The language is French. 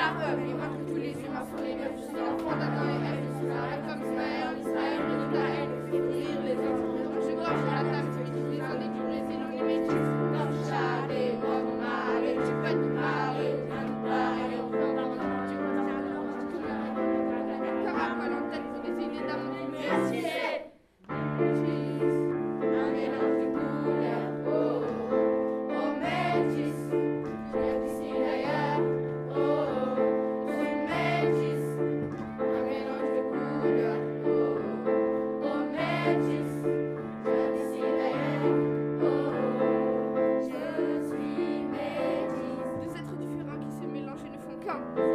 la veuve, il que tous les humains sont les meufs jusqu'à la fin d'Adam et Ève, ils se comme ça. song.